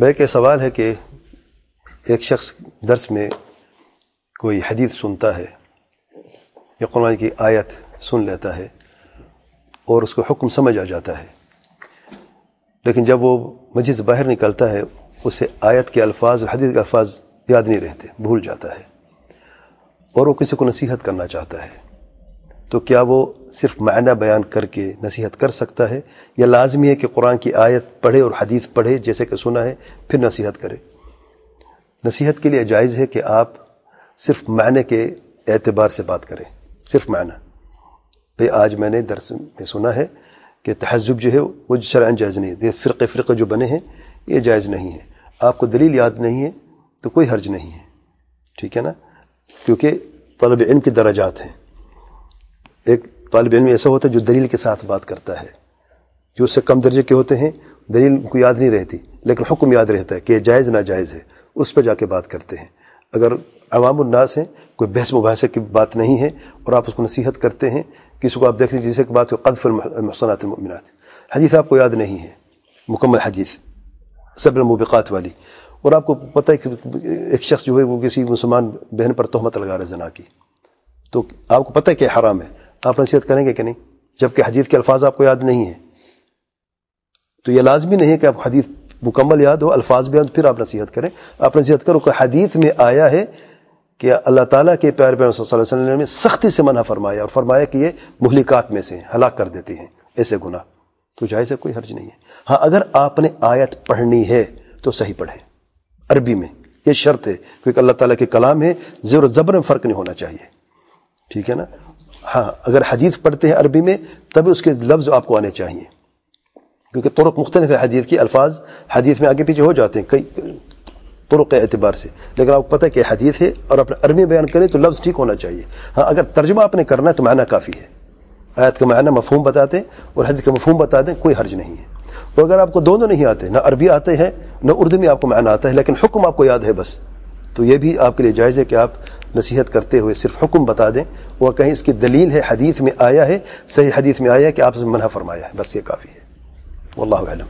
بھائی کہ سوال ہے کہ ایک شخص درس میں کوئی حدیث سنتا ہے، یا قرآن کی آیت سن لیتا ہے اور اس کو حکم سمجھ آ جاتا ہے، لیکن جب وہ مسجد سے باہر نکلتا ہے، اسے آیت کے الفاظ اور حدیث کے الفاظ یاد نہیں رہتے، بھول جاتا ہے اور وہ کسی کو نصیحت کرنا چاہتا ہے۔ تو کیا وہ صرف معنی بیان کر کے نصیحت کر سکتا ہے؟ یا لازمی ہے کہ قرآن کی آیت پڑھے اور حدیث پڑھے جیسے کہ سنا ہے، پھر نصیحت کرے؟ نصیحت کے لیے جائز ہے کہ آپ صرف معنی کے اعتبار سے بات کریں، صرف معنی۔ بھئی آج میں نے درس میں سنا ہے کہ تہذب جو ہے وہ شرعن جائز نہیں ہے۔ فرقے فرقے جو بنے ہیں، یہ جائز نہیں ہے۔ آپ کو دلیل یاد نہیں ہے تو کوئی حرج نہیں ہے۔ ٹھیک ہے نا؟ کیونکہ طلب علم کی درجات ہیں۔ ایک طالب علم ایسا ہوتا ہے جو دلیل کے ساتھ بات کرتا ہے، جو اس سے کم درجے کے ہوتے ہیں، دلیل کو یاد نہیں رہتی، لیکن حکم یاد رہتا ہے کہ یہ جائز ناجائز ہے، اس پہ جا کے بات کرتے ہیں۔ اگر عوام الناس ہیں، کوئی بحث مباحثے کی بات نہیں ہے اور آپ اس کو نصیحت کرتے ہیں، کسی کو آپ دیکھتے ہیں جسے کہ بات قدف المحصنات المؤمنات۔ حدیث آپ کو یاد نہیں ہے، مکمل حدیث سب المبقات والی۔ اور آپ کو پتہ ہے کہ ایک شخص جو ہے، وہ کسی مسلمان بہن پر تہمت لگا رہا ہے، زنا کی۔ تو آپ کو پتہ ہے کہ حرام ہے۔ آپ نصیحت کریں گے کہ نہیں؟ جبکہ حدیث کے الفاظ آپ کو یاد نہیں ہیں۔ تو یہ لازمی نہیں ہے کہ آپ حدیث مکمل یاد ہو، الفاظ بھی یاد پھر آپ نصیحت کریں۔ آپ نصیحت کرو کہ حدیث میں آیا ہے کہ اللہ تعالیٰ کے پیار پیار صلی اللہ علیہ وسلم نے سختی سے منع فرمایا اور فرمایا کہ یہ مہلکات میں سے ہیں ہلاک کر دیتے ہیں۔ ایسے گناہ تو جائز ہے، کوئی حرج نہیں ہے۔ ہاں اگر آپ نے آیت پڑھنی ہے تو صحیح پڑھیں۔ عربی میں یہ شرط ہے، کیونکہ اللہ تعالیٰ کے کلام ہے، زیر و زبر میں فرق نہیں ہونا چاہیے۔ ٹھیک ہے نا؟ ہاں اگر حدیث پڑھتے ہیں عربی میں تبھی اس کے لفظ آپ کو آنے چاہیے۔ کیونکہ طرق مختلف ہے حدیث کی، الفاظ حدیث میں آگے پیچھے ہو جاتے ہیں کئی طرق کے اعتبار سے۔ لیکن آپ کو پتہ ہے کہ حدیث ہے اور اپنے عربی بیان کریں تو لفظ ٹھیک ہونا چاہیے۔ ہاں اگر ترجمہ آپ نے کرنا ہے تو معنی کافی ہے۔ آیت کا معنی مفہوم بتا دیں اور حدیث کا مفہوم بتا دیں، کوئی حرج نہیں ہے۔ اور اگر آپ کو دونوں نہیں آتے، نہ عربی آتے ہیں، نہ اردو میں آپ کو معنی آتا ہے، لیکن حکم آپ کو یاد ہے بس۔ تو یہ بھی آپ کے لیے جائز ہے کہ آپ نصیحت کرتے ہوئے صرف حکم بتا دیں۔ وہ کہیں اس کی دلیل ہے، حدیث میں آیا ہے، صحیح حدیث میں آیا ہے کہ آپ سے منع فرمایا ہے۔ بس یہ کافی ہے۔ واللہ علم